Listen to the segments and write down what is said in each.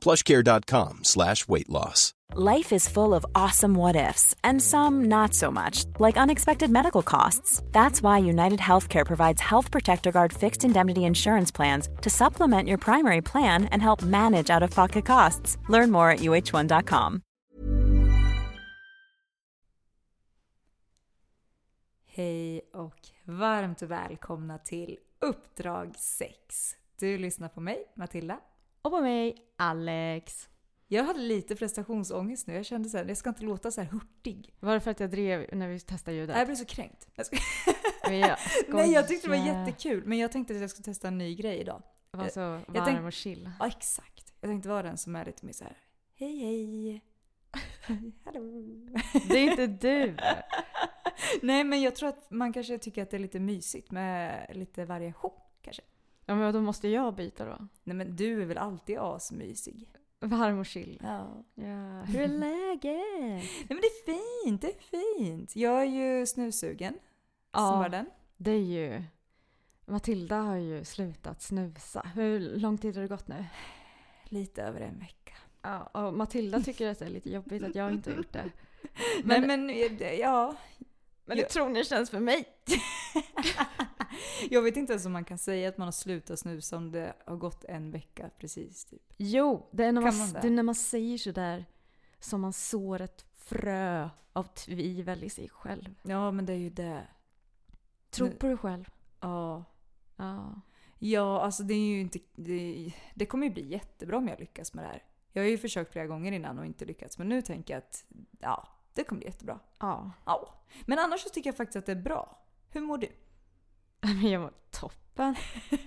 plushcare.com slash weight loss. Life is full of awesome what ifs, and some not so much, like unexpected medical costs. That's why United Healthcare provides Health Protector Guard fixed indemnity insurance plans to supplement your primary plan and help manage out of pocket costs. Learn more at uh1.com. Hej och varmt välkomna till Uppdrag 6. Du lyssnar på mig, Matilda. Och på mig, Alex. Jag hade lite prestationsångest nu. Jag kände så här, jag ska inte låta så här hurtig. Var det för att jag drev när vi testade ljudet? Jag blev så kränkt. Jag ska... Jag Nej, jag tyckte det var jättekul. Men jag tänkte att jag skulle testa en ny grej idag. Var så varm Jag tänk- och chill. Ja, exakt. Jag tänkte vara den som är lite mer så här. hej hej. Hallå. Det är inte du! Nej, men jag tror att man kanske tycker att det är lite mysigt med lite variation kanske. Ja men då måste jag byta då. Nej, men du är väl alltid asmysig? Varm och chill. Ja. Ja. Hur är läget? Nej men det är fint, det är fint. Jag är ju snussugen. Som Ja. var den. Det är ju... Matilda har ju slutat snusa. Hur lång tid har det gått nu? Lite över en vecka. Ja, och Matilda tycker att det är lite jobbigt att jag inte har gjort det. Men, Men- men, ja. Men det tror ni känns för mig? Jag vet inte ens om man kan säga att man har slutat snusa om det har gått en vecka precis. Typ. Jo, det är när man, man det? det är när man säger sådär som man sår ett frö av tvivel i sig själv. Ja men det är ju det. Tro på dig själv. Ja. Ja. Ja, alltså det är ju inte... Det, det kommer ju bli jättebra om jag lyckas med det här. Jag har ju försökt flera gånger innan och inte lyckats. Men nu tänker jag att ja, det kommer bli jättebra. Ja. Ja. Men annars så tycker jag faktiskt att det är bra. Hur mår du? Jag mår toppen.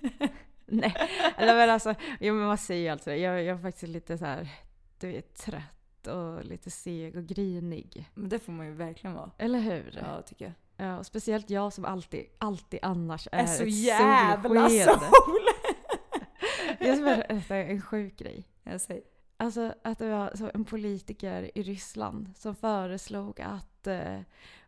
Nej, eller men alltså, jo men man säger ju alltid det. Jag, jag är faktiskt lite så här, du vet, trött och lite seg och grinig. Men det får man ju verkligen vara. Eller hur? Ja, tycker jag. Ja, och speciellt jag som alltid, alltid annars är, Är så ett jävla solsken. sol! Jag ska berätta en sjuk grej. Jag säger. Alltså att det var så en politiker i Ryssland som föreslog att eh,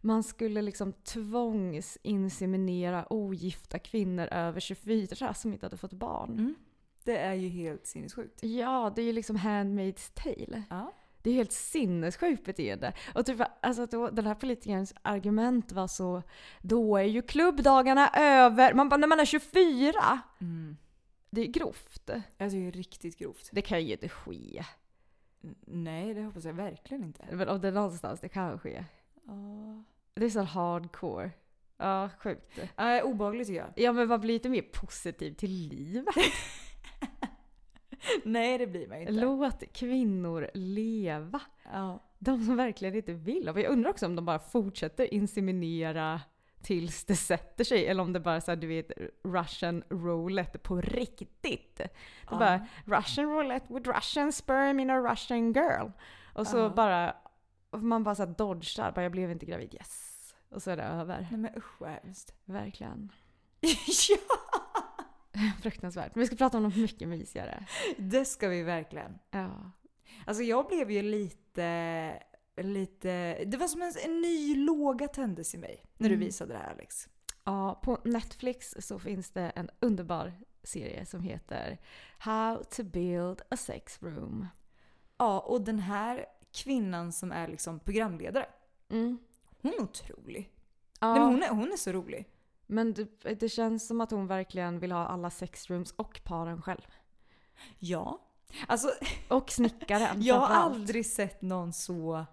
man skulle liksom tvångsinseminera ogifta kvinnor över 24 som inte hade fått barn. Mm. Det är ju helt sinnessjukt. Ja, det är ju liksom Handmaid's tale. Ja. Det är ju helt sinnessjukt beteende. Och typ, alltså då, den här politikerns argument var så då är ju klubbdagarna över. Man bara, när man är 24! Mm. Det är grovt. Alltså det är riktigt grovt. Det kan ju inte ske. Nej, det hoppas jag verkligen inte. Men om det är någonstans det kan ske. Ja. Det är så hardcore. Ja, sjukt. Äh, obehagligt tycker jag. Ja men man blir lite mer positiv till livet. Nej, det blir man inte. Låt kvinnor leva. Ja. De som verkligen inte vill. Jag undrar också om de bara fortsätter inseminera tills det sätter sig. Eller om det bara är så här, du vet, Russian roulette på riktigt. Det Ja. bara Russian roulette with Russian sperm in a Russian girl. Och så Ja. bara, och man bara så här dodgar. Bara, jag blev inte gravid, yes. Och så är det över. Nej men usch vad hemskt. Verkligen. ja! Fruktansvärt. Men vi ska prata om något mycket mysigare. Det ska vi verkligen. Ja. Alltså jag blev ju lite, lite, det var som en, en ny låga tändes i mig när du Mm. visade det här Alex. Ja, på Netflix så finns det en underbar serie som heter How to build a sex room. Ja, och den här kvinnan som är liksom programledare, Mm. hon är otrolig. Ja, Nej, men hon, är, hon är så rolig. men det, det känns som att hon verkligen vill ha alla sexrooms och paren själv. Ja. Alltså, Och snickaren jag har aldrig sett någon så...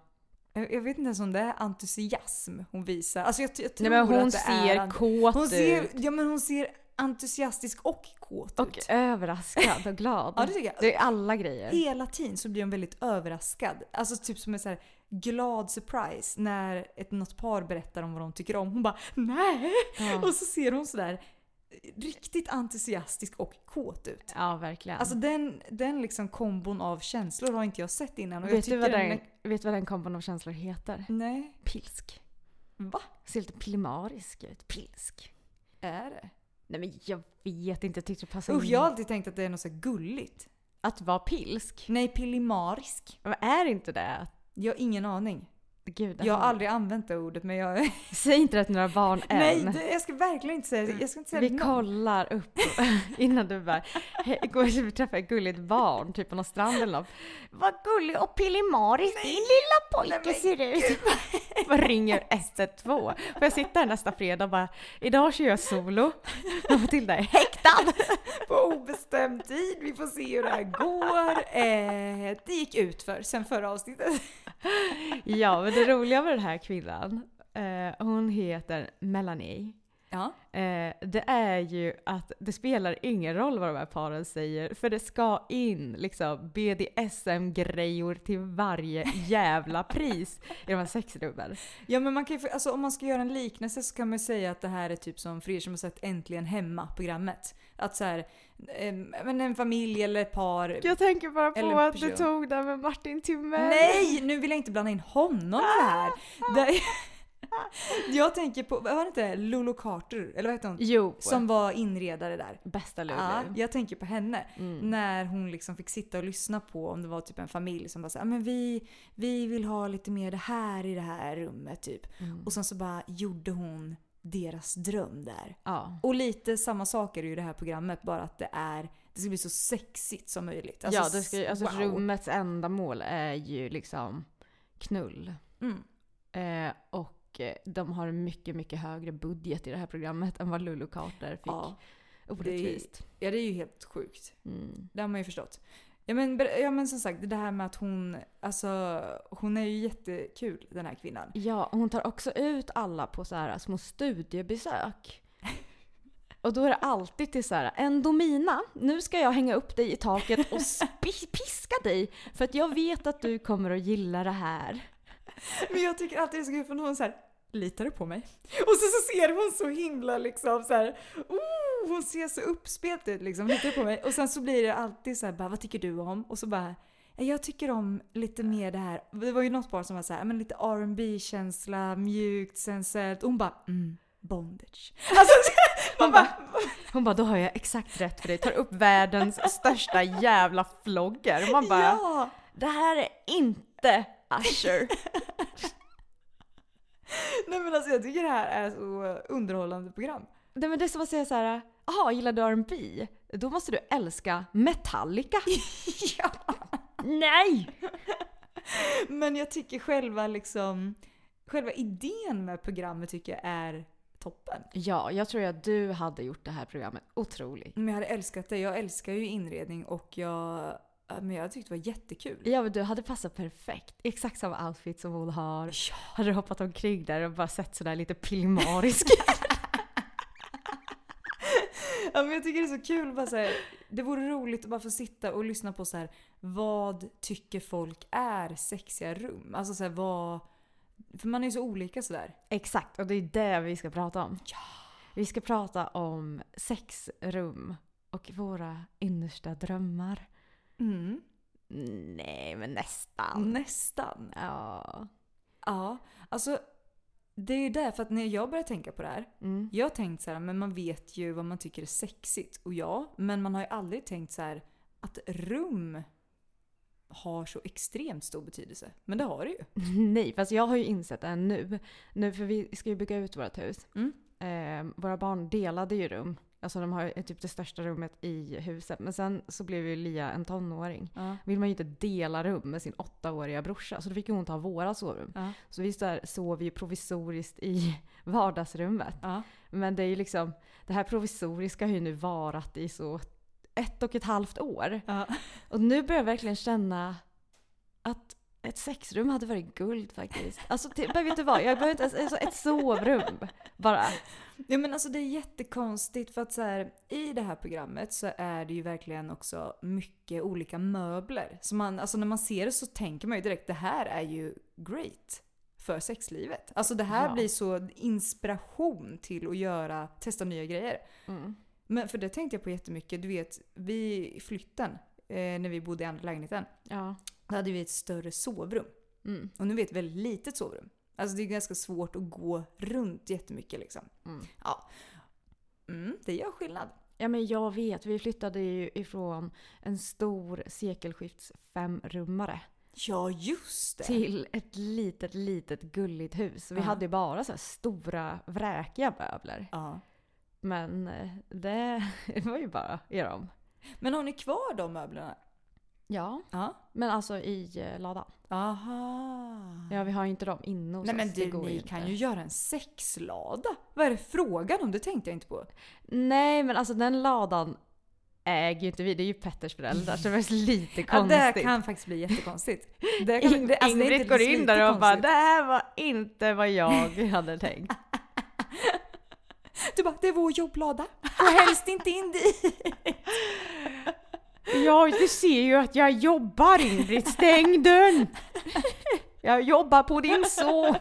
Jag vet inte ens om det är entusiasm hon visar. Alltså jag, jag tror Nej men hon att det är ser ant- kåt hon ser, ut. Ja men hon ser entusiastisk och kåt Och ut. överraskad och glad. Ja det tycker jag. Det är alla grejer. Hela tiden så blir hon väldigt överraskad. Alltså typ som en så här glad surprise när ett, något par berättar om vad de tycker om. Hon bara nej! Ja. Och så ser hon sådär riktigt entusiastisk och kåt ut. Ja, verkligen. Alltså den, den liksom kombon av känslor har inte jag sett innan. Och jag vet, du vad den den, är- vet du vad den kombon av känslor heter? Nej. Pilsk. Va? Ser lite pillemarisk ut. Pilsk. Är det? Nej men jag vet inte, jag tyckte det passade Usch, in. jag har alltid tänkt att det är något så här gulligt. Att vara pilsk? Nej, pillimarisk. Men är inte det? Jag har ingen aning. Gud, det Jag har här- aldrig använt det ordet men jag... Säg inte det till några barn än. Nej, det, jag ska verkligen inte säga det. Jag ska inte säga Vi det kollar upp innan du bara "Hej, går och träffar ett gulligt barn typ på någon strand eller något. Vad gullig och pillemarisk din lilla pojke ser ut. Vad ringer 112? Får jag sitta här nästa fredag och bara idag kör jag solo. Och Matilda är häktad. på obestämd tid. Vi får se hur det här går. Eh, det gick ut för sen förra avsnittet. Ja men det roliga med den här kvinnan, eh, hon heter Melanie. Ja. Eh, det är ju att det spelar ingen roll vad de här paren säger, för det ska in liksom BDSM-grejor till varje jävla pris i de här sexrummen. Ja men man kan ju, alltså, om man ska göra en liknelse så kan man ju säga att det här är typ som för er som har sett Äntligen Hemma-programmet. Att så här, men en familj eller ett par. Jag tänker bara på Eller att du tog det med Martin Timell. Nej! Nu vill jag inte blanda in honom i det här. Det, jag tänker på, var det inte Lulu Carter? Eller vad heter hon? Jo, Som var inredare där. bästa Lulu. Ja, jag tänker på henne. Mm. När hon liksom fick sitta och lyssna på om det var typ en familj som bara sa men vi, vi vill ha lite mer det här i det här rummet typ. Mm. Och sen så bara gjorde hon deras dröm där. Ja. Och lite samma sak är det ju i det här programmet bara att det är det ska bli så sexigt som möjligt. Alltså, ja, det ska, alltså wow. rummets enda mål är ju liksom knull. Mm. Eh, och eh, de har en mycket, mycket högre budget i det här programmet än vad Lulu Carter fick. Ja, Orättvist. ja, det är ju helt sjukt. Mm. Det har man ju förstått. Ja men, ja men som sagt, det här med att hon, alltså hon är ju jättekul den här kvinnan. Ja, hon tar också ut alla på så här små studiebesök. Och då är det alltid till så här, Endomina, nu ska jag hänga upp dig i taket och piska dig för att jag vet att du kommer att gilla det här. Men jag tycker alltid det är så kul för hon så här, litar du på mig? Och så, så ser hon så himla liksom så här, oh, hon ser så uppspelt ut liksom, litar du på mig? Och sen så blir det alltid så här, bara, vad tycker du om? Och så bara, "Ja, jag tycker om lite mer det här, det var ju något par som var så här, men lite R&B känsla mjukt, sensuellt. Och hon bara, mm, bondage. Alltså, man bara, Hon bara, då har jag exakt rätt för dig. Tar upp världens största jävla flogger. Man bara, ja! det här är inte Usher. Nej men alltså jag tycker det här är så underhållande program. Nej men det är som att säga så här, jaha, gillar du R&B? Då måste du älska Metallica. ja! Nej! Men jag tycker själva liksom, själva idén med programmet tycker jag är toppen. Ja, jag tror att du hade gjort det här programmet otroligt. Men jag hade älskat det. Jag älskar ju inredning och jag, ja, men jag tyckte det var jättekul. Ja, men du hade passat perfekt. Exakt samma outfit som hon har. Ja. Hade du hoppat omkring där och bara sett sådär lite pillemarisk. Ja, men jag tycker det är så kul. Bara så här, det vore roligt att bara få sitta och lyssna på så här, vad tycker folk är sexiga rum? Alltså så här, vad... För man är ju så olika sådär. Exakt, och det är det vi ska prata om. Vi ska prata om sexrum och våra innersta drömmar. Mm. Nej, men nästan. Nästan. Ja. Ja, alltså det är ju därför att när jag började tänka på det här. Mm. Jag har tänkt så här, men man vet ju vad man tycker är sexigt. Och ja, men man har ju aldrig tänkt så här att rum har så extremt stor betydelse. Men det har det ju. Nej, fast jag har ju insett det nu. Nu för vi ska ju bygga ut vårt hus. Mm. Eh, våra barn delade ju rum. Alltså de har typ det största rummet i huset. Men sen så blev ju Lia en tonåring. Ja. vill man ju inte dela rum med sin åttaåriga brorsa. Så då fick hon ta våra sovrum. Ja. Så vi så här sov ju provisoriskt i vardagsrummet. Ja. Men det är ju liksom, det här provisoriska har ju nu varat i så ett och ett halvt år. Ja. Och nu börjar jag verkligen känna att ett sexrum hade varit guld faktiskt. Alltså men vet du vad, jag behöver inte ens alltså, ett sovrum bara. Ja men alltså det är jättekonstigt för att så här, i det här programmet så är det ju verkligen också mycket olika möbler. Så man, alltså när man ser det så tänker man ju direkt det här är ju great för sexlivet. Alltså det här Ja. blir så inspiration till att göra, testa nya grejer. Mm. Men för det tänkte jag på jättemycket. Du vet, vi flytten, eh, när vi bodde i andra lägenheten, Ja. Då hade vi ett större sovrum. Mm. Och nu vet ett väldigt litet sovrum. Alltså det är ganska svårt att gå runt jättemycket liksom. Mm. Ja. Mm, det gör skillnad. Ja men jag vet, vi flyttade ju ifrån en stor sekelskifts femrummare Ja, just det. till ett litet, litet gulligt hus. Vi Ja. hade ju bara så stora vräkiga möbler. Ja. Men eh, det var ju bara i dem. Men har ni kvar de möblerna? Ja, Ja. men alltså i eh, ladan. Aha. Ja, vi har ju inte dem inne hos Nej men oss. det du, går ni inte. kan ju göra en sexlada. Vad är det frågan om? Det tänkte jag inte på. Nej, men alltså den ladan äger ju inte vi. Det är ju Petters föräldrar så det var lite Ja, konstigt. det kan faktiskt bli jättekonstigt. Det kan, In, det, alltså, det är Ingrid inte går in där och bara konstigt. det här var inte vad jag hade tänkt. Du bara, det är vår jobblada. Gå helst inte in dit. Ja, du ser ju att jag jobbar Ingrid, stäng dörren! Jag jobbar på din son.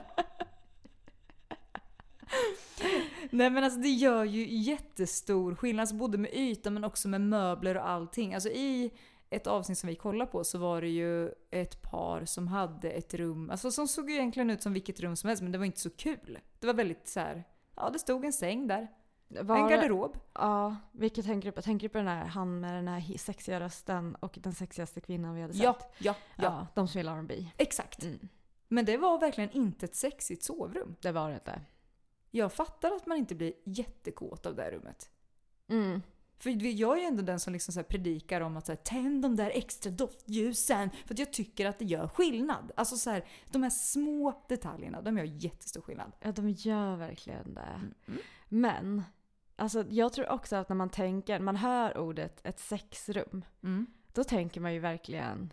Nej men alltså det gör ju jättestor skillnad, alltså både med yta men också med möbler och allting. Alltså i ett avsnitt som vi kollade på så var det ju ett par som hade ett rum, alltså som såg ju egentligen ut som vilket rum som helst men det var inte så kul. Det var väldigt så här. ja det stod en säng där, en Var, garderob. ja, vilket tänker du på? Tänker du på den här, han med den här sexiga rösten och den sexigaste kvinnan vi hade sett? Ja, ja, ja, ja de som vill ha R&B. exakt. Mm. Men det var verkligen inte ett sexigt sovrum. det var det inte. Jag fattar att man inte blir jättekåt av det här rummet. Mm. För jag är ju ändå den som liksom så predikar om att så här, tänd de där extra doftljusen. För att jag tycker att det gör skillnad. Alltså så här, de här små detaljerna, de gör jättestor skillnad. Ja, de gör verkligen det. Mm. Men, alltså jag tror också att när man tänker, man hör ordet ett sexrum, Mm. då tänker man ju verkligen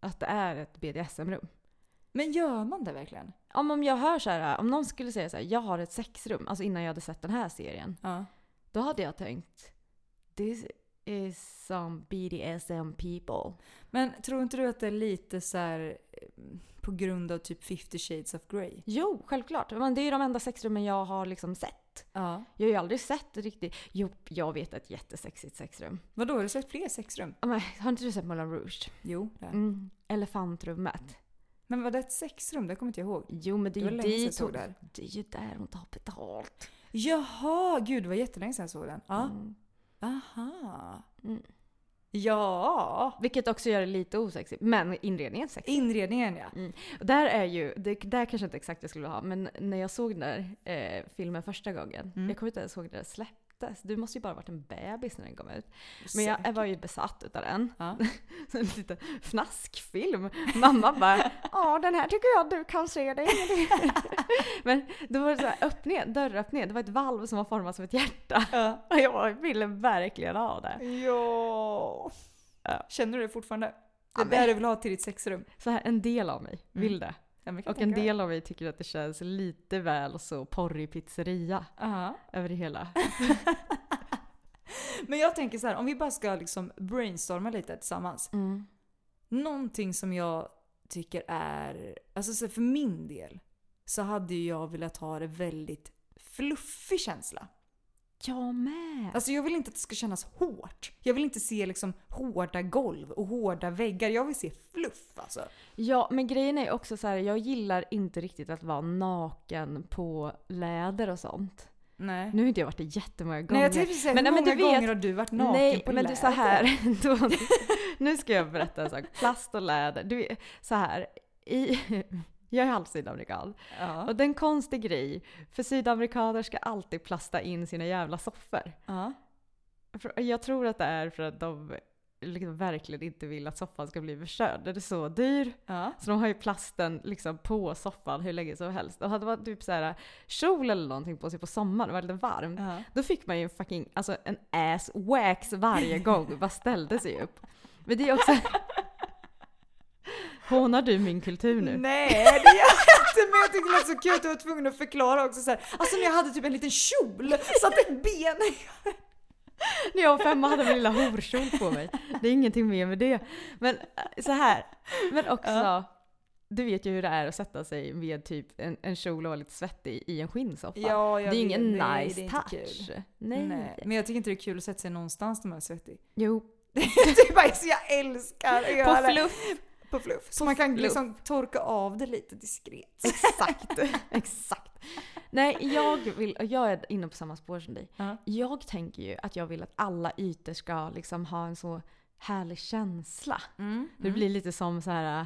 att det är ett BDSM-rum. Men gör man det verkligen? Om, om jag hör så här, om någon skulle säga så här, jag har ett sexrum, alltså innan jag hade sett den här serien, Ja. då hade jag tänkt, this is some BDSM people. Men tror inte du att det är lite så här eh, på grund av typ 50 shades of Grey? Jo, självklart. Men det är ju de enda sexrummen jag har liksom sett. Ja. Jag har ju aldrig sett riktigt, jo, jag vet ett jättesexigt sexrum. Vadå, har du sett fler sexrum? Men, har inte du sett Moulin Rouge? Jo. Det. Mm. Elefantrummet. Men var det ett sexrum? Det kommer inte jag ihåg. Jo men det är ju dit hon, här. det är ju där hon tar betalt. Jaha, gud det var jättelänge sedan jag såg den. Ja. Mm. Aha. Mm. Ja. Vilket också gör det lite osexigt. Men inredningen är sexig. Inredningen ja. Och där är ju, det där kanske inte exakt jag skulle ha, men när jag såg den där eh, filmen första gången, Mm. jag kommer inte ens ihåg när den släpptes. Du måste ju bara varit en bebis när den kom ut. Men jag, var ju besatt utav den. Ja. Så en liten fnaskfilm. Mamma bara ja den här tycker jag du kan se. Det är ingenting." Men då var det så här öppning, dörröppning, det var ett valv som var format som ett hjärta. Ja. Och jag ville verkligen ha det. Ja. Ja. Känner du det fortfarande? Det är det du vill ha till ditt sexrum? Så här, en del av mig vill det. Ja, Och en del av mig tycker att det känns lite väl så porrig pizzeria Aha. över det hela. Men jag tänker så här, om vi bara ska liksom brainstorma lite tillsammans. Mm. Någonting som jag tycker är, alltså så för min del, så hade jag velat ha det väldigt fluffig känsla. Jag med! Alltså jag vill inte att det ska kännas hårt. Jag vill inte se liksom hårda golv och hårda väggar. Jag vill se fluff alltså. Ja, men grejen är också så här, jag gillar inte riktigt att vara naken på läder och sånt. Nej. Nu har inte jag varit det jättemånga gånger. Nej jag tänkte säga, Men- hur många vet- gånger har du varit naken Nej, på men läder? du så här. Nu ska jag berätta en sak. Plast och läder. Du, så här. I, jag är halv sydamerikan. Ja. Och det är en konstig grej. För sydamerikaner ska alltid plasta in sina jävla soffor. ja. Jag tror att det är för att de liksom verkligen inte vill att soffan ska bli förstörd. Den är så dyr. Ja. Så de har ju plasten liksom på soffan hur länge som helst. Och hade man typ så här kjol eller någonting på sig på sommaren, det var lite varmt. Ja. Då fick man ju en fucking, alltså en ass wax varje gång bara ställde sig upp. Men det är också... Hånar du min kultur nu? Nej det gör jag inte men jag tyckte det lät så kul att du var tvungen att förklara också så här. Alltså när jag hade typ en liten kjol så att ett ben... När jag var femma hade min lilla horkjol på mig. Det är ingenting mer med det. Men äh, så här. Men också, Ja. du vet ju hur det är att sätta sig med typ en, en kjol och vara lite svettig i en skinnsoffa. Ja, jag det är ju ingen. Nej, nice det är inte touch. Nej. Nej. Men jag tycker inte det är kul att sätta sig någonstans när man är svettig. Jo, det är bara jag älskar att göra på fluff. På fluff. Så man kan fluff. liksom torka av det lite diskret. Exakt. Exakt. Nej, jag, vill, jag är inne på samma spår som dig. Ja. Jag tänker ju att jag vill att alla ytor ska liksom ha en så härlig känsla. Mm. Det blir lite som så här.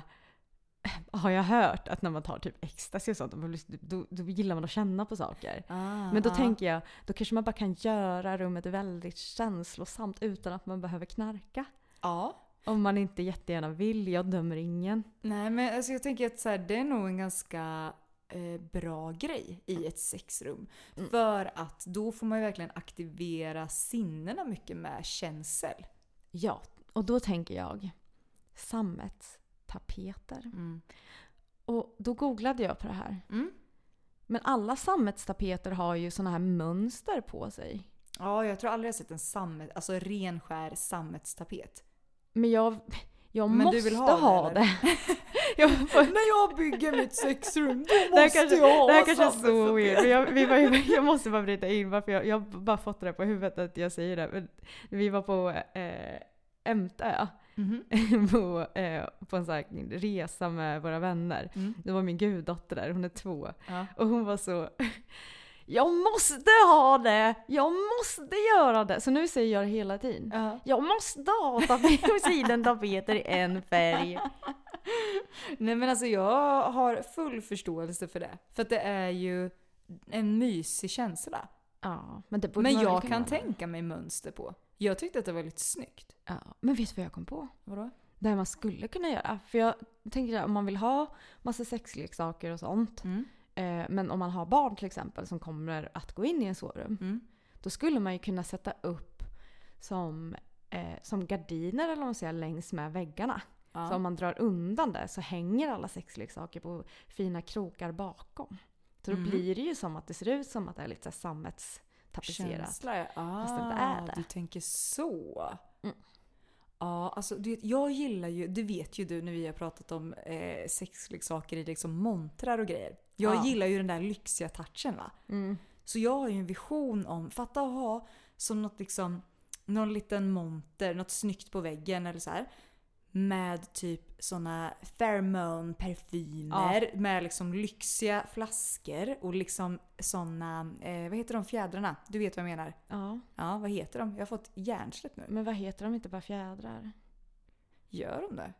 äh, Har jag hört att när man tar typ ecstasy och sånt, då, då gillar man att känna på saker. Ah, Men då ah. tänker jag, då kanske man bara kan göra rummet väldigt känslosamt utan att man behöver knarka. Ja. Om man inte jättegärna vill, jag dömer ingen. Nej men alltså jag tänker att så här, det är nog en ganska eh, bra grej i ett sexrum. Mm. För att då får man ju verkligen aktivera sinnena mycket med känsel. Ja, och då tänker jag sammetstapeter. Och då googlade jag på det här. Mm. Men alla sammetstapeter har ju såna här mönster på sig. Ja, jag tror aldrig jag sett en sammet, alltså renskär sammetstapet. Men jag, jag Men måste vill ha, ha det. det, jag får, När jag bygger mitt sexrum, då måste kanske, jag ha det här kanske är så weird. Jag, vi var, jag måste bara bryta in varför jag, jag har bara fått det där på huvudet att jag säger det. Men vi var på eh, Ämtö. Mhm. på, eh, på en sån här resa med våra vänner. Mm. Det var min guddotter där, hon är två. Ja. Och hon var så Jag måste ha det! Jag måste göra det! Så nu säger jag det hela tiden. Ja. Jag måste ha tapet- sidentapeter i en färg. Nej men alltså jag har full förståelse för det. För att det är ju en mysig känsla. Ja, men det borde Men jag kan ha. tänka mig mönster på. Jag tyckte att det var lite snyggt. Ja, men vet du vad jag kom på? Vadå? Det här man skulle kunna göra. För jag tänker att om man vill ha massa sexleksaker och sånt. Mm. Eh, men om man har barn till exempel som kommer att gå in i en sovrum. Mm. Då skulle man ju kunna sätta upp som, eh, som gardiner eller säger längs med väggarna. Ja. Så om man drar undan det så hänger alla sexleksaker på fina krokar bakom. Så då Mm. blir det ju som att det ser ut som att det är lite sammetstapetserat. Känsla, ja. Ah, Fast det inte är det. Du tänker så. Mm. Ja, alltså du vet, jag gillar ju, det vet ju du när vi har pratat om eh, sexleksaker i liksom montrar och grejer. Jag Ja. gillar ju den där lyxiga touchen va. Mm. Så jag har ju en vision om, fatta att ha som något liksom, någon liten monter, något snyggt på väggen eller så här. Med typ såna pheromone parfymer med liksom lyxiga flaskor och liksom såna, eh, vad heter de fjädrarna? Du vet vad jag menar? Ja, Ja, vad heter de? Jag har fått hjärnsläpp nu. men vad heter de inte bara fjädrar? Gör de det?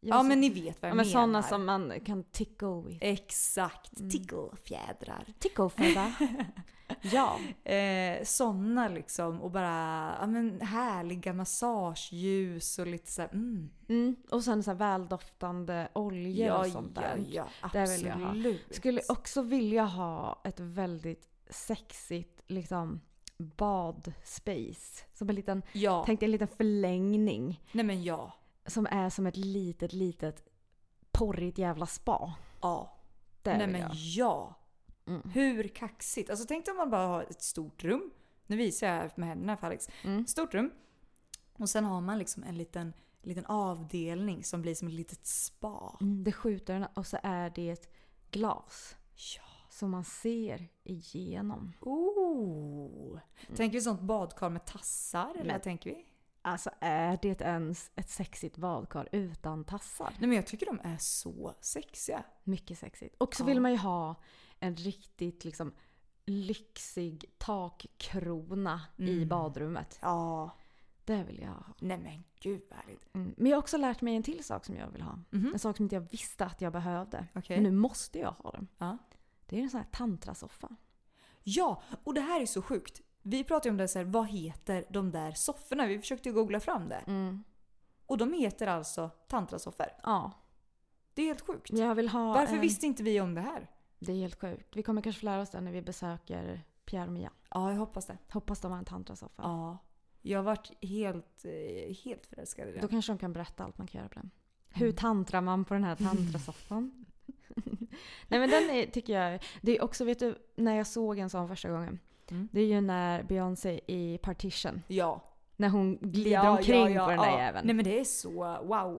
Ja, Ja, men ni vet vad ja, jag men menar. sådana som man kan tickle with. Exakt, Mm. ticklefjädrar. Ticklefjädrar. ja. Eh, såna liksom och bara ja, men härliga massageljus och lite så här, mm. Mm. Och sen så här väldoftande oljor och sånt där. Ja, ja, Det vill jag ha. absolut. Skulle också vilja ha ett väldigt sexigt liksom badspace. Som en liten, Ja, tänk en liten förlängning. nej men ja. Som är som ett litet, litet porrigt jävla spa. Ja. Det nej men jag. ja. Mm. Hur kaxigt? Alltså tänk om man bara har ett stort rum. Nu visar jag med händerna för Alex. Mm. Stort rum. Och sen har man liksom en liten, liten avdelning som blir som ett litet spa. Mm, det skjuter och så är det ett glas. Ja. Som man ser igenom. Ooh. Tänker vi sånt badkar med tassar? Eller vad tänker vi? Alltså är det ens ett sexigt badkar utan tassar? Nej men jag tycker de är så sexiga. Mycket sexigt. Och så Ja. vill man ju ha en riktigt liksom lyxig takkrona i Mm. badrummet. Ja. Det vill jag ha. Nej men gud vad härligt. Mm. Men jag har också lärt mig en till sak som jag vill ha. Mhm. En sak som inte jag visste att jag behövde. Okej. Men nu måste jag ha den. Ja. Det är en sån här tantrasoffa. Ja, och det här är så sjukt. Vi pratade om det så här, vad heter de där sofforna? Vi försökte googla fram det. Mm. Och de heter alltså tantrasoffor. Ja. Det är helt sjukt. Jag vill ha Varför en... visste inte vi om det här? Det är helt sjukt. Vi kommer kanske få lära oss det när vi besöker Pierre och Mia. Ja, jag hoppas det. Hoppas de har en tantrasoffa. Ja. Jag har varit helt, eh, helt förälskad i det. Då kanske de kan berätta allt man kan göra på den. Hur tantrar man på den här tantrasoffan? Nej men den är, tycker jag, det är också, vet du, när jag såg en sån första gången. Mm. Det är ju när Beyoncé i Partition, Ja. när hon glider ja, omkring ja, ja, på den där ja. jäveln. Nej men det är så, wow.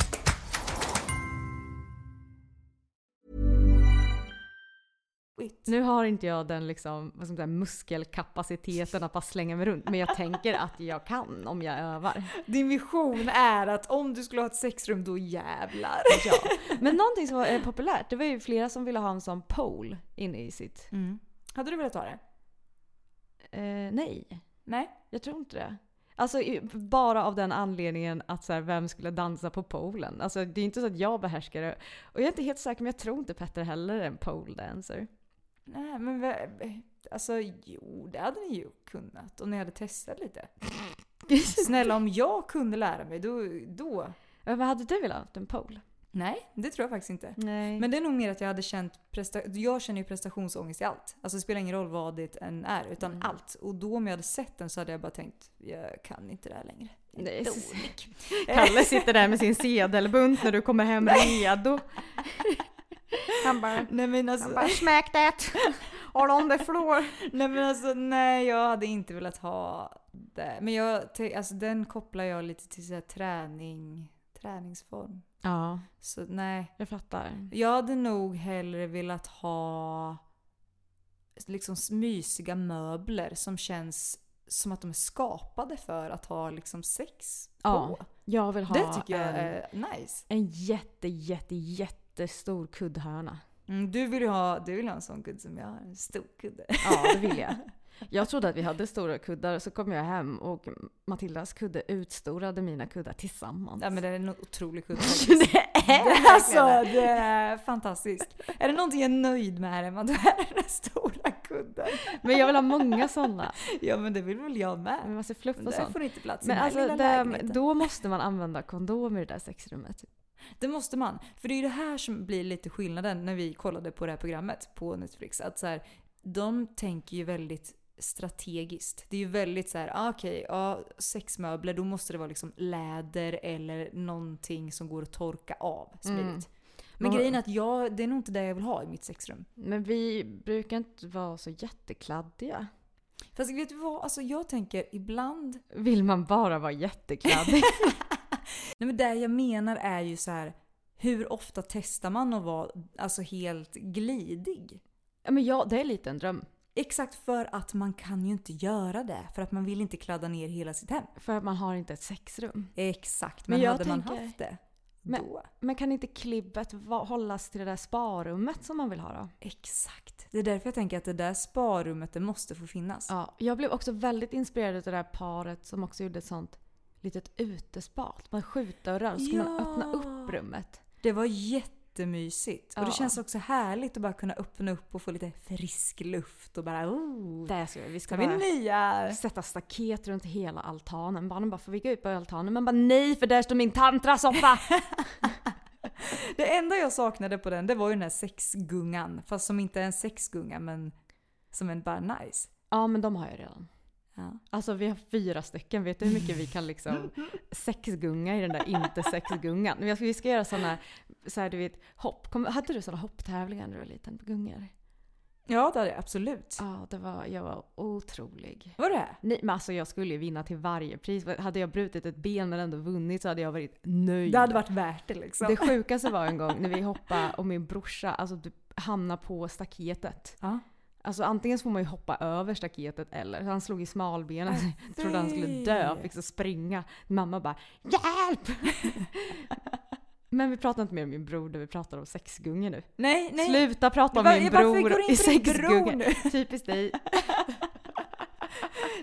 Nu har inte jag den liksom, vad ska man säga, muskelkapaciteten att bara slänga mig runt. Men jag tänker att jag kan om jag övar. Din vision är att om du skulle ha ett sexrum, då jävlar. Ja. Men någonting som var eh, populärt, det var ju flera som ville ha en sån pole inne i sitt... Mm. Hade du velat ha det? Eh, nej, Nej? jag tror inte det. Alltså bara av den anledningen att så här, vem skulle dansa på polen? Alltså det är inte så att jag behärskar det. Och jag är inte helt säker, men jag tror inte Petter heller är en pole dancer. Nej, men alltså jo, det hade ni ju kunnat om ni hade testat lite. Snälla, om jag kunde lära mig, då... då. Ja, Vad hade du velat ha? En pole? Nej, det tror jag faktiskt inte. Nej. Men det är nog mer att jag hade känt presta- Jag känner ju prestationsångest i allt. Alltså det spelar ingen roll vad det än är, utan Mm. allt. Och då om jag hade sett den så hade jag bara tänkt, jag kan inte det här längre. Nej, dålig. Kalle sitter där med sin sedelbunt när du kommer hem redo. Han bara, Nej men alltså, han bara smack that! All on the floor. nej men alltså, nej jag hade inte velat ha det. Men jag, alltså den kopplar jag lite till så här träning, träningsform. Ja, Så nej. jag fattar. Jag hade nog hellre velat ha liksom mysiga möbler som känns som att de är skapade för att ha liksom sex på. Ja, Jag vill ha det tycker jag en, är nice. en jätte, jätte, jättestor kuddhörna. Mm, du vill ju ha, du vill ha en sån kudde som jag har, en stor kudde. Ja, det vill jag. Jag trodde att vi hade stora kuddar, så kom jag hem och Matildas kudde utstorade mina kuddar tillsammans. Ja men det är en otrolig kudde det är Alltså verkligen det. det är fantastiskt. Är det någonting jag är nöjd med här Emma, då är det den stora kudden. Men jag vill ha många sådana. Ja men det vill väl jag Med med. massa fluff och det sånt. får inte plats i Men den här alltså, lilla det, då måste man använda kondom i det där sexrummet. Det måste man. För det är ju det här som blir lite skillnaden när vi kollade på det här programmet på Netflix. Att så här, de tänker ju väldigt strategiskt. Det är ju väldigt så här, ah, okej, ja, sexmöbler, då måste det vara liksom läder eller någonting som går att torka av smidigt. Mm. Men Men- grejen är att jag, det är nog inte det jag vill ha i mitt sexrum. Men vi brukar inte vara så jättekladdiga. Fast vet du vad, alltså jag tänker ibland Vill man bara vara jättekladdig? Nej men det jag menar är ju så här. Hur ofta testar man att vara alltså helt glidig? ja, men ja, det är lite en dröm. Exakt för att man kan ju inte göra det. För att man vill inte kladda ner hela sitt hem. För att man har inte ett sexrum. Exakt, Men men, hade man tänker- haft det Men- då? Men kan inte klibbet hållas till det där sparrummet som man vill ha då? Exakt. Det är därför jag tänker att det där sparrummet det måste få finnas. Ja, jag blev också väldigt inspirerad av det där paret som också gjorde ett sånt litet utespat med skjutdörrar. Så skulle man Ja. öppna upp rummet. Det var jättemysigt. Och det Ja. känns också härligt att bara kunna öppna upp och få lite frisk luft och bara oh, Det ska vi. Vi ska ska vi bara nya... sätta staket runt hela altanen. Barnen bara, får vi gå ut på altanen? Men bara nej, för där står min tantrasoffa! Det enda jag saknade på den det var ju den här sexgungan. Fast som inte är en sexgunga men som en bara nice. ja, men de har jag redan. Ja. Alltså vi har fyra stycken, vet du hur mycket vi kan liksom sexgunga i den där inte sexgungan? Vi ska, vi ska göra sådana, så här, du vet, hopp. Kom, hade du sådana hopptävlingar när du var liten på gungor? ja, det hade jag absolut. Ja, det var, jag var otrolig. Var det? Nej, men alltså jag skulle ju vinna till varje pris. Hade jag brutit ett ben men ändå vunnit så hade jag varit nöjd. Det hade varit värt det liksom. Det sjukaste var en gång när vi hoppade och min brorsa alltså, hamnade på staketet. Ja. Alltså antingen så får man ju hoppa över staketet eller han slog i smalbenen. Jag trodde han skulle dö, fick så springa. Mamma bara “Hjälp!” Men vi pratar inte mer om min bror där vi pratar om sexgunga nu. Nej, nej. Sluta prata om Va- min bror i nu? Typiskt dig.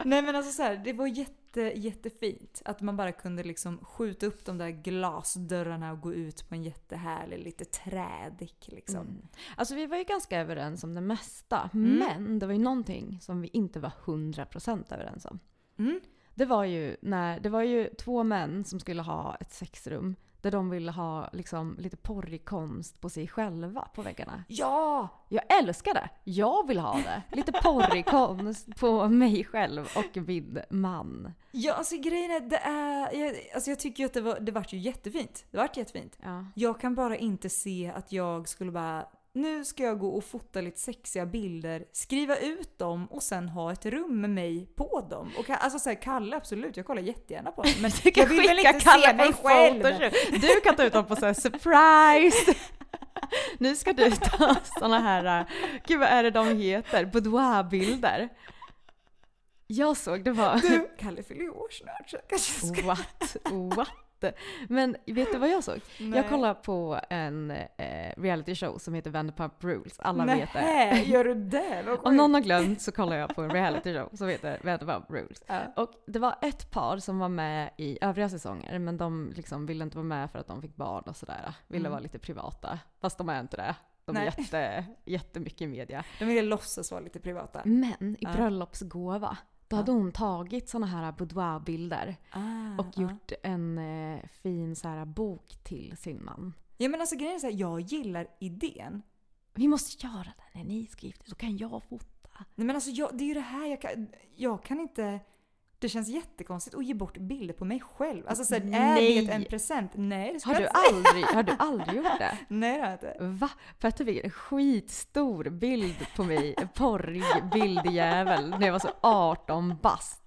Nej men alltså så här, det var jätte, jättefint att man bara kunde liksom skjuta upp de där glasdörrarna och gå ut på en jättehärlig, lite trädig liksom. Mm. Alltså vi var ju ganska överens om det mesta. Mm. Men det var ju någonting som vi inte var 100% överens om. Mm. Det var ju när, det var ju två män som skulle ha ett sexrum. Där de ville ha liksom lite porrig konst på sig själva på väggarna. Ja! Jag älskar det! Jag vill ha det! Lite porrig konst på mig själv och min man. Ja alltså grejen är, det är, jag, alltså jag tycker ju att det var, det vart ju jättefint. Det vart jättefint. Ja. Jag kan bara inte se att jag skulle bara nu ska jag gå och fota lite sexiga bilder, skriva ut dem och sen ha ett rum med mig på dem. Och alltså såhär, Kalle absolut, jag kollar jättegärna på dem. Men Du kan jag vill skicka inte Kalle se på mig en själv. photoshoot. Du kan ta ut dem på så här surprise! Nu ska du ta såna här, äh, gud vad är det de heter, boudoir-bilder. Jag såg, det var... Du, Kalle fyller ju år snart så jag kanske ska... What? What? Men vet du vad jag såg? Nej. Jag kollade på en eh, reality show som heter Vanderpump Rules. Alla vet det. Gör du det? Vad Om någon har glömt så kollar jag på en reality show som heter Vanderpump Rules. Ja. Och det var ett par som var med i övriga säsonger men de liksom ville inte vara med för att de fick barn och sådär. Ville Mm. vara lite privata. Fast de är inte det. De är Nej. jätte, jättemycket i media. De ville låtsas vara lite privata. Men i bröllopsgåva då hade hon tagit såna här boudoir-bilder Ah, och gjort en eh, fin så här, bok till sin man. Ja men alltså grejen är så här, jag gillar idén. Vi måste göra det när ni ska gifta er, så kan jag fota. Nej men alltså jag, det är ju det här jag kan, jag kan inte... Det känns jättekonstigt att ge bort bilder på mig själv. Alltså så här, är det en present? Nej det Har du aldrig, har du aldrig gjort det? Nej det har jag inte. Va? För att du fick en skitstor bild på mig, en porrig bildjävel, när jag var så 18 bast.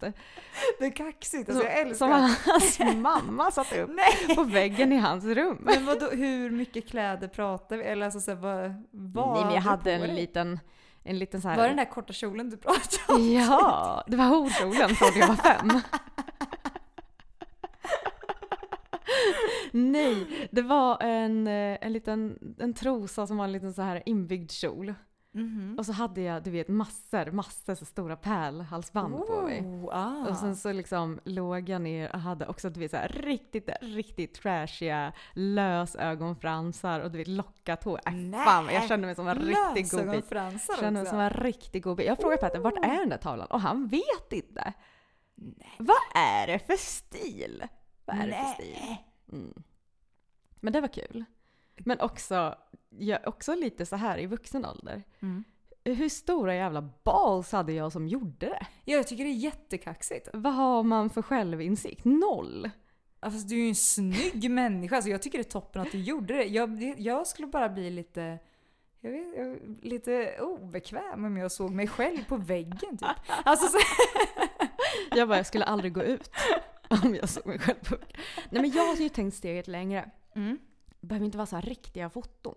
Det är kaxigt, alltså jag älskar Som hans mamma satte upp Nej! på väggen i hans rum. Men vadå, hur mycket kläder pratar vi? Eller alltså så här, vad, vad Nej men jag hade en dig? liten, en liten så här... Var det den där korta kjolen du pratade om? Ja, det var horkjolen från jag var fem. Nej, det var en, eh, en liten en trosa som var en liten så här inbyggd kjol. Mhm. Och så hade jag, du vet, massor, massor så stora pärlhalsband på mig. Oh, ah. Och sen så liksom låg jag ner och hade också du vet, så här, riktigt, riktigt trashiga lösögonfransar och du vet lockat hår. Äh, Nej. fan, jag kände mig som en riktig godbit. Kände mig som en riktig godbit. Jag frågade Petter, vart är den där tavlan? Och han vet inte. Vad är det för stil? Vad är det för stil? Nej. Mm. Men det var kul. Men också, ja, också lite så här i vuxen ålder. Mm. Hur stora jävla balls hade jag som gjorde det? Ja, jag tycker det är jättekaxigt. Vad har man för självinsikt? Noll! Ja, fast du är ju en snygg människa, så jag tycker det är toppen att du gjorde det. Jag, jag skulle bara bli lite, jag vet, jag, lite obekväm om jag såg mig själv på väggen typ. Alltså så, Jag bara, jag skulle aldrig gå ut om jag såg mig själv på Nej men jag har ju tänkt steget längre. mm. Det behöver inte vara så här riktiga foton.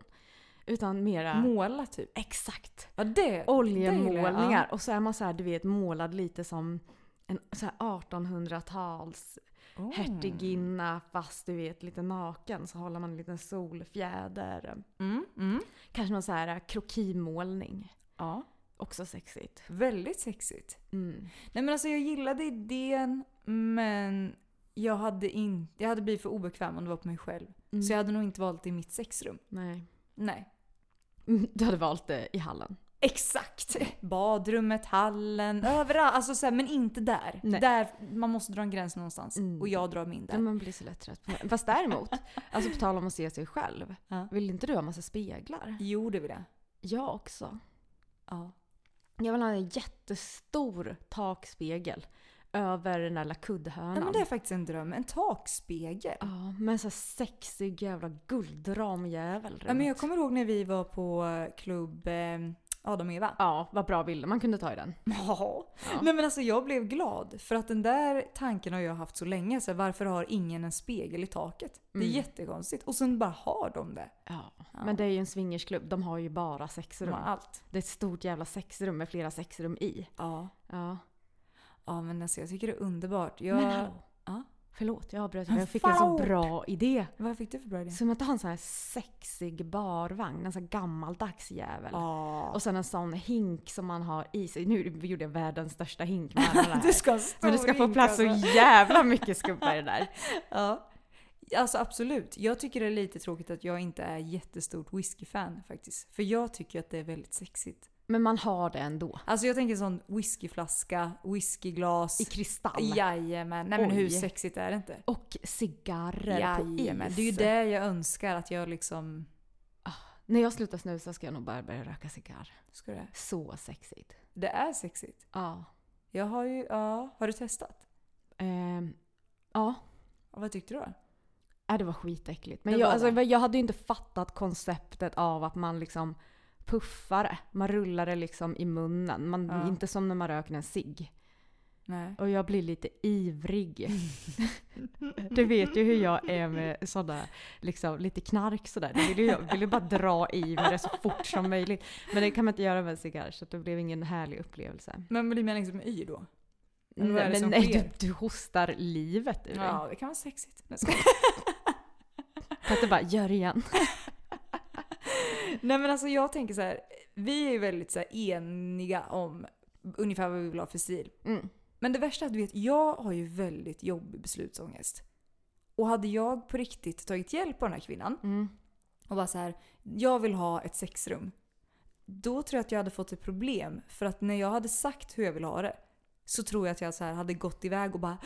Utan mera... Måla typ. Exakt! Ja, det, det gillar jag, Oljemålningar. Och så är man så här, du vet, målad lite som en så här 1800-tals Ja. Oh. hertiginna fast du vet lite naken. Så håller man en liten solfjäder. Mm. Mm. Kanske någon så här krokimålning. Ja. Också sexigt. Väldigt sexigt. Mm. Nej men alltså jag gillade idén men jag hade, in, jag hade blivit för obekväm om det var på mig själv. Mm. Så jag hade nog inte valt det i mitt sexrum. Nej. Nej. Mm, Du hade valt det i hallen. Exakt! Badrummet, hallen, överallt. Alltså så här, men inte där. Nej. där. Man måste dra en gräns någonstans. Mm. Och jag drar min Ja, där. man blir så lätt trött på det. Fast däremot, alltså på tal om att se sig själv. Ja. Vill inte du ha massa speglar? Jo, det vill jag. Jag också. Ja. Jag vill ha en jättestor takspegel över den där lilla kuddhörnan. Ja, men det är faktiskt en dröm. En takspegel. Ja, med en sån sexig jävla guldramjävel runt. Ja, men jag kommer ihåg när vi var på klubb eh, Adam och Eva. Ja, vad bra bilder man kunde ta i den. Ja. Nej men alltså jag blev glad för att den där tanken har jag haft så länge. Så varför har ingen en spegel i taket? Det är Mm. jättekonstigt. Och sen bara har de det. Ja. Men det är ju en swingersklubb, de har ju bara De sexrum. har allt. Det är ett stort jävla sexrum med flera sexrum i. Ja. Ja. Ja men alltså jag tycker det är underbart. Jag... Men hallå. Ja. Förlåt, jag avbröt. Jag fick en så bra idé. Vad fick du för bra idé? Som att ha en sån här sexig barvagn, en sån här gammaldags jävel. Ja. Och sen en sån hink som man har i sig. Nu gjorde jag världens största hink med det här. Du ska ha Men det ska få plats så alltså. jävla mycket skumpa i det där. Ja. Alltså absolut. Jag tycker det är lite tråkigt att jag inte är jättestort whiskyfan faktiskt. För jag tycker att det är väldigt sexigt. Men man har det ändå. Alltså jag tänker sån whiskyflaska, whiskyglas. I kristall. Jajamän. Nej men hur Oj. sexigt är det inte? Och cigarrer Jajamän. på is. Det är ju det jag önskar att jag liksom... När jag slutar snusa ska jag nog bara börja röka cigarr. Ska det? Så sexigt. det är sexigt. Ja. Jag har ju... Ja. Har du testat? Ehm, ja. Ja, vad tyckte du då? Nej, det var skitäckligt. Men jag, alltså, jag hade ju inte fattat konceptet av att man liksom puffar det. Man rullar det liksom i munnen. Man, Ja. Inte som när man röker en cigg. Och jag blir lite ivrig. du vet ju hur jag är med sådana, liksom lite knark sådär. Jag vill ju, jag vill ju bara dra i med det så fort som möjligt. Men det kan man inte göra med en cigarr så det blev ingen härlig upplevelse. Men blir man liksom yr då? Eller det Nej, men nej du, du hostar livet ur dig. Ja, det kan vara sexigt. Du bara, gör igen. Nej men alltså jag tänker så här. Vi är ju väldigt så eniga om ungefär vad vi vill ha för stil. Mm. Men det värsta är att du vet, jag har ju väldigt jobbig beslutsångest. Och hade jag på riktigt tagit hjälp av den här kvinnan Mm. och bara så här, jag vill ha ett sexrum. Då tror jag att jag hade fått ett problem. För att när jag hade sagt hur jag vill ha det så tror jag att jag så hade gått iväg och bara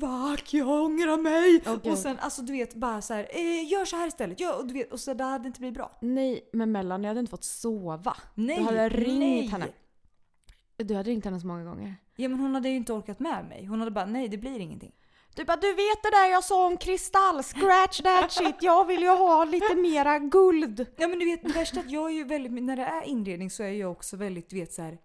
Fuck, jag ångrar mig! Okej. Och sen alltså du vet bara så här, eh, gör så här istället. Gör, och, du vet, och så det hade inte blivit bra. Nej, men Mellan, jag hade inte fått sova. Nej, du hade ringt nej. henne. Du hade ringt henne så många gånger. Ja men hon hade ju inte orkat med mig. Hon hade bara nej det blir ingenting. Du bara, du vet det där jag sa om kristall, scratch that shit, jag vill ju ha lite mera guld. Ja men du vet det värsta är att jag är ju väldigt, när det är inredning så är jag också väldigt du vet så här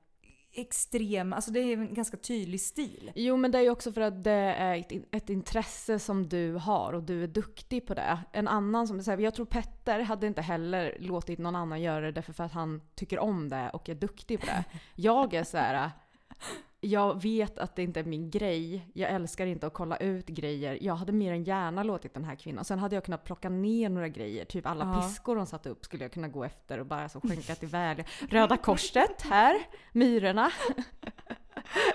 extrem, alltså det är en ganska tydlig stil. Jo men det är ju också för att det är ett, ett intresse som du har och du är duktig på det. En annan som, så här, jag tror Petter hade inte heller låtit någon annan göra det därför för att han tycker om det och är duktig på det. Jag är så här. Jag vet att det inte är min grej. Jag älskar inte att kolla ut grejer. Jag hade mer än gärna låtit den här kvinnan. Sen hade jag kunnat plocka ner några grejer. Typ alla Ja. piskor hon satte upp skulle jag kunna gå efter och bara så skänkat iväg. Röda korset här. Myrorna.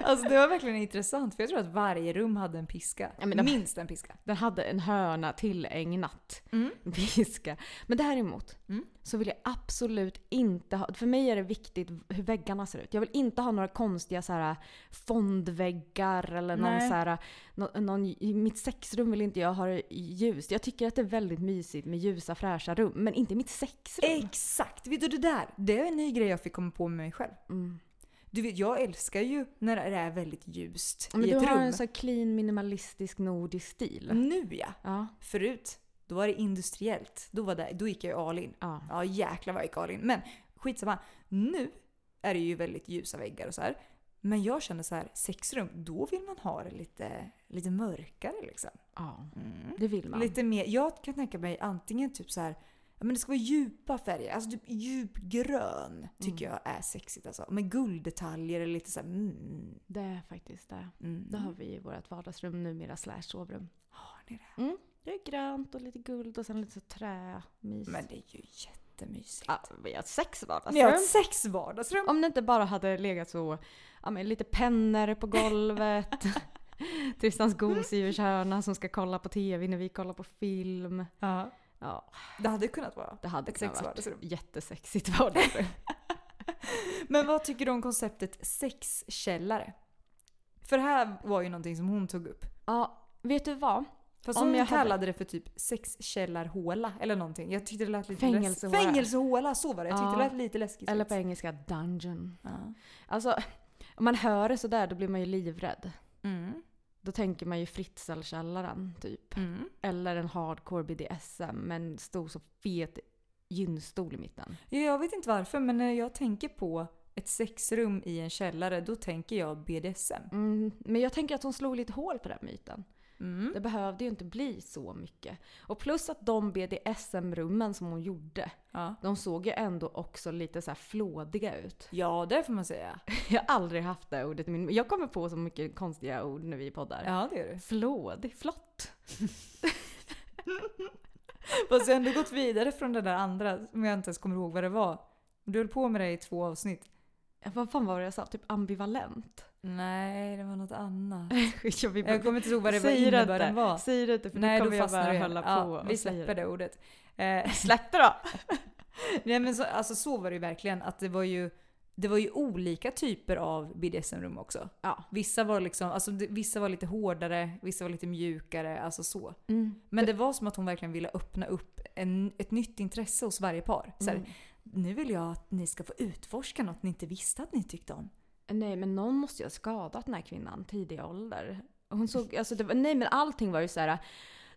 Alltså det var verkligen intressant för jag tror att varje rum hade en piska. Ja, de- Minst en piska. Den hade en hörna tillägnat. Mm. Piska. Men däremot Mm. så vill jag absolut inte ha... För mig är det viktigt hur väggarna ser ut. Jag vill inte ha några konstiga så här fondväggar eller någon Nej. så här... Någon, någon, I mitt sexrum vill inte jag ha det ljust. Jag tycker att det är väldigt mysigt med ljusa fräscha rum. Men inte i mitt sexrum. Exakt! Vet du det där? Det är en ny grej jag fick komma på med mig själv. Mm. Du vet jag älskar ju när det är väldigt ljust Men i du ett har rum. en så clean minimalistisk nordisk stil. Nu ja! Ja. Förut, då var det industriellt. Då, var det, då gick jag ju all in. ja. Ja jäklar vad jag gick all in. Men skitsamma. Nu är det ju väldigt ljusa väggar och så här. Men jag känner så här, sexrum, då vill man ha det lite, lite mörkare liksom. ja. Mm. Det vill man. Lite mer, jag kan tänka mig antingen typ så här, men det ska vara djupa färger, alltså typ djupgrön tycker Mm. jag är sexigt alltså. Med gulddetaljer eller lite så här, mm, Det är faktiskt det. mm. Det har vi i vårt vardagsrum numera slash sovrum. Har ni det? Mm. Det är grönt och lite guld och sen lite så trämys. Men det är ju jättemysigt. ja, vi har ett sex Ni har vardagsrum. ett sex vardagsrum. Om det inte bara hade legat så, ja men lite pennor på golvet. Tristans gosedjurshörna som ska kolla på TV när vi kollar på film. Ja. Ja, Det hade kunnat vara. det hade Ett sexvardagsrum. jättesexigt vardagsrum. Men vad tycker du om konceptet sexkällare? För det här var ju någonting som hon tog upp. ja, vet du vad? Fast Om hon jag hade- kallade det för typ sexkällarhåla eller någonting. Jag tyckte det lät lite Fängelsehåla. Fängelsehåla, så var det. Jag tyckte Ja. det lät lite läskigt. Eller på engelska dungeon. Ja. Alltså, om man hör det sådär då blir man ju livrädd. Mm. Då tänker man ju Fritzl-källaren typ. Mm. Eller en hardcore BDSM med en stor så fet gynstol i mitten. Ja, Jag vet inte varför, men när jag tänker på ett sexrum i en källare, då tänker jag BDSM. Mm, men jag tänker att hon slog lite hål på den myten. Mm. Det behövde ju inte bli så mycket. Och plus att de BDSM-rummen som hon gjorde, Ja. de såg ju ändå också lite så här flådiga ut. ja, det får man säga. Jag har aldrig haft det ordet min Jag kommer på så mycket konstiga ord när vi poddar. Ja, det gör du. Flådig, flott. Fast jag har ändå gått vidare från det där andra, som jag inte ens kommer ihåg vad det var. Du höll på med det i två avsnitt. Vad fan var det jag sa? Typ ambivalent? Nej, det var något annat. jag, vill Jag kommer inte ihåg vad det var innebörden var. Säg det inte för Nej, då kommer jag bara hålla ja, på och Vi släpper det. det ordet. Eh, Släpp det då! Nej men så, alltså, så var det ju verkligen. Att det var ju, det var ju olika typer av BDSM-rum också. Ja. Vissa var, liksom, alltså, vissa var lite hårdare, vissa var lite mjukare. Alltså så. Mm. Men det var som att hon verkligen ville öppna upp en, ett nytt intresse hos varje par. Så här, Mm. Nu vill jag att ni ska få utforska något ni inte visste att ni tyckte om. Nej men någon måste ju ha skadat den här kvinnan tidig ålder. Hon såg, alltså var, nej men allting var ju så här.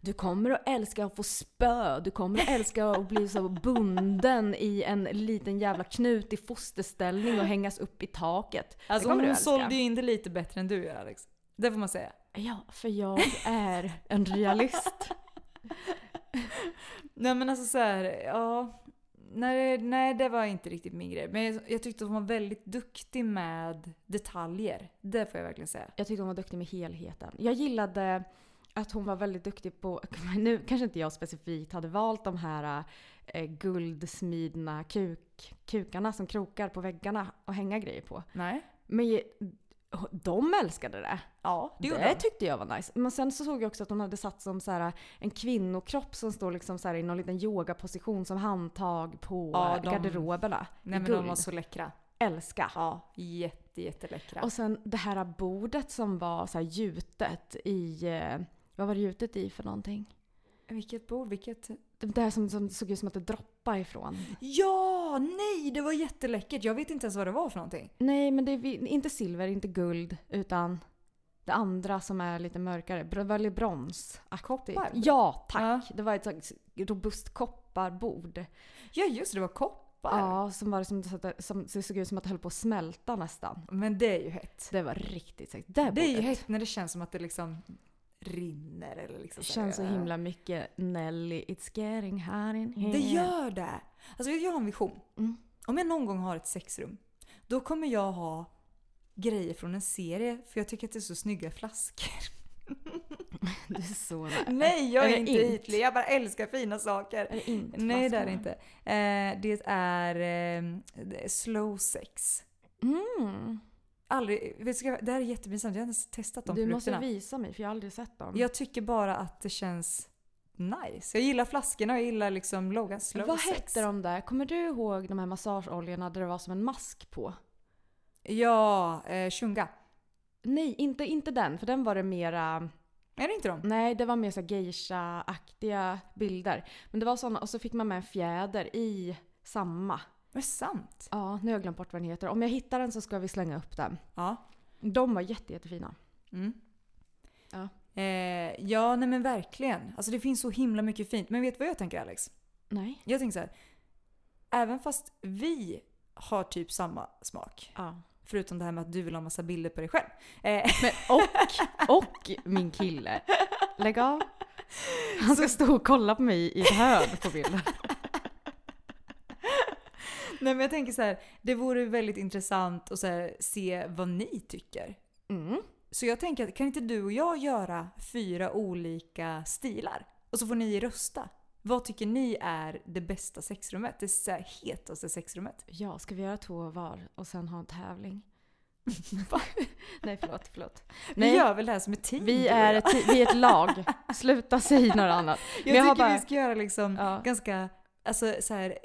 Du kommer att älska att få spö, du kommer att älska att bli så bunden i en liten jävla knut i fosterställning och hängas upp i taket. Alltså hon sålde ju in det lite bättre än du gör Alex. Det får man säga. Ja, för jag är en realist. Nej men alltså så här, ja. Nej, nej, det var inte riktigt min grej. Men jag, jag tyckte hon var väldigt duktig med detaljer. Det får jag verkligen säga. Jag tyckte hon var duktig med helheten. Jag gillade att hon var väldigt duktig på, nu kanske inte jag specifikt hade valt de här eh, guldsmidna kuk, kukarna som krokar på väggarna och hänga grejer på. Nej. Men de älskade det. Ja, det Det, tyckte jag var nice. Men sen så såg jag också att hon hade satt som så här, en kvinnokropp som står liksom så här i någon liten yogaposition som handtag på Ja, de- garderoberna. Nej men de var så läckra. Älska. Ja, jätte, jätteläckra. Och sen det här bordet som var så här gjutet i... eh, Vad var det gjutet i för någonting? Vilket bord, vilket... Det där som, som såg ut som att det droppade ifrån. Ja, nej, det var jätteläckert. Jag vet inte ens vad det var för någonting. Nej, men det är inte silver, inte guld, utan det andra som är lite mörkare. Väldigt brons. Koppar? Ja, tack. Ja. Det var ett robust kopparbord. Ja, just det, det var koppar. Ja, som var som, som, det såg ut som att det höll på att smälta nästan. Men det är ju hett. Det var riktigt sexigt. Det, Det är ju hett när det känns som att det liksom rinner eller liksom här. känns så himla mycket Nelly, it's getting hot in here. Det gör det! Alltså jag har en vision. Mm. Om jag någon gång har ett sexrum, då kommer jag ha grejer från en serie för jag tycker att det är så snygga flaskor. Du är så nära. Nej, jag Är är, det inte int? ytlig. Jag bara älskar fina saker. Är det inte Nej, det är det inte. Eh, det är eh, det slow sex. Mm. Aldrig, vet du, det här är jättepinsamt, jag har inte testat de Du måste produkterna. visa mig för jag har aldrig sett dem. Jag tycker bara att det känns nice. Jag gillar flaskorna och jag gillar liksom loggan slow Vad sex. hette de där? Kommer du ihåg de här massageoljorna där det var som en mask på? Ja, eh, Shunga. Nej, inte, inte den. För den var det mera... Är det inte de? Nej, det var mer så geisha-aktiga bilder. Men det var såna, och så fick man med en fjäder i samma. Är sant. Ja, nu har jag glömt bort vad den heter. Om jag hittar den så ska vi slänga upp den. Ja. De var jätte, jättefina. Mm. Ja. Eh, ja, nej men verkligen. Alltså det finns så himla mycket fint. Men vet du vad jag tänker Alex? Nej. Jag tänker så här. Även fast vi har typ samma smak. Ja. Förutom det här med att du vill ha massa bilder på dig själv. Eh, Men, och, och min kille. Lägg av. Han ska stå och kolla på mig i ett hörn på bilden. nej men jag tänker så här. Det vore väldigt intressant att så här, se vad ni tycker. Mm. Så jag tänker, att kan inte du och jag göra fyra olika stilar? Och så får ni rösta. Vad tycker ni är det bästa sexrummet? Det så här hetaste sexrummet? Ja, ska vi göra två var och sen ha en tävling? Nej, förlåt, förlåt. Vi Nej, gör väl det här som ett team? vi är, ett, vi är ett lag. Sluta säga något annat. Jag jag tycker bara- vi ska göra liksom Ja. ganska, alltså så här,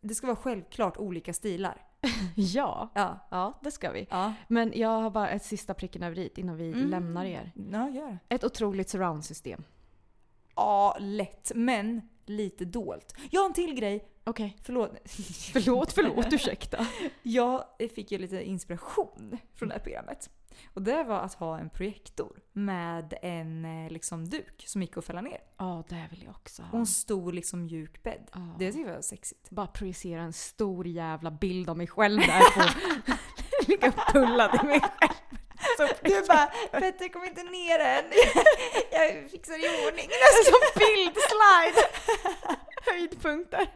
det ska vara självklart olika stilar. Ja, Ja. ja, det ska vi. Ja, Men jag har bara ett sista pricken över i innan vi Mm. lämnar er. ja gör. Ett otroligt surroundsystem. Ja, lätt. Men lite dolt. Jag har en till grej. Okej. Förlåt. Förlåt, förlåt, ursäkta. Jag fick ju lite inspiration från det här programmet. Och det var att ha en projektor med en eh, liksom, duk som gick att fälla ner. Ja, det vill jag också Och ha. en stor liksom, mjuk bädd. Ja. Det tycker jag var sexigt. Bara projicera en stor jävla bild av mig själv där på... Ligga upppullad i mig själv. Du bara “Petter kom inte ner än, jag fixar i ordning”. Som bildslide! Höjdpunkter.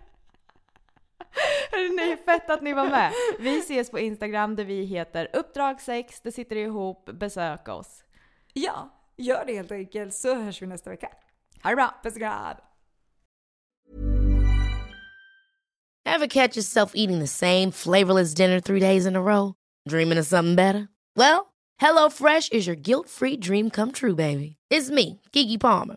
Hörru, ni, fett att ni var med. Vi ses på Instagram där vi heter Uppdrag 6, det sitter ihop, besök oss. Ja, gör det helt enkelt så hörs vi nästa vecka. Ha det bra! Puss och kram! Ever catch yourself eating the same flavorless dinner three days in a row? Dreaming of something better? Well, HelloFresh is your guilt-free dream come true, baby. It's me, Gigi Palmer.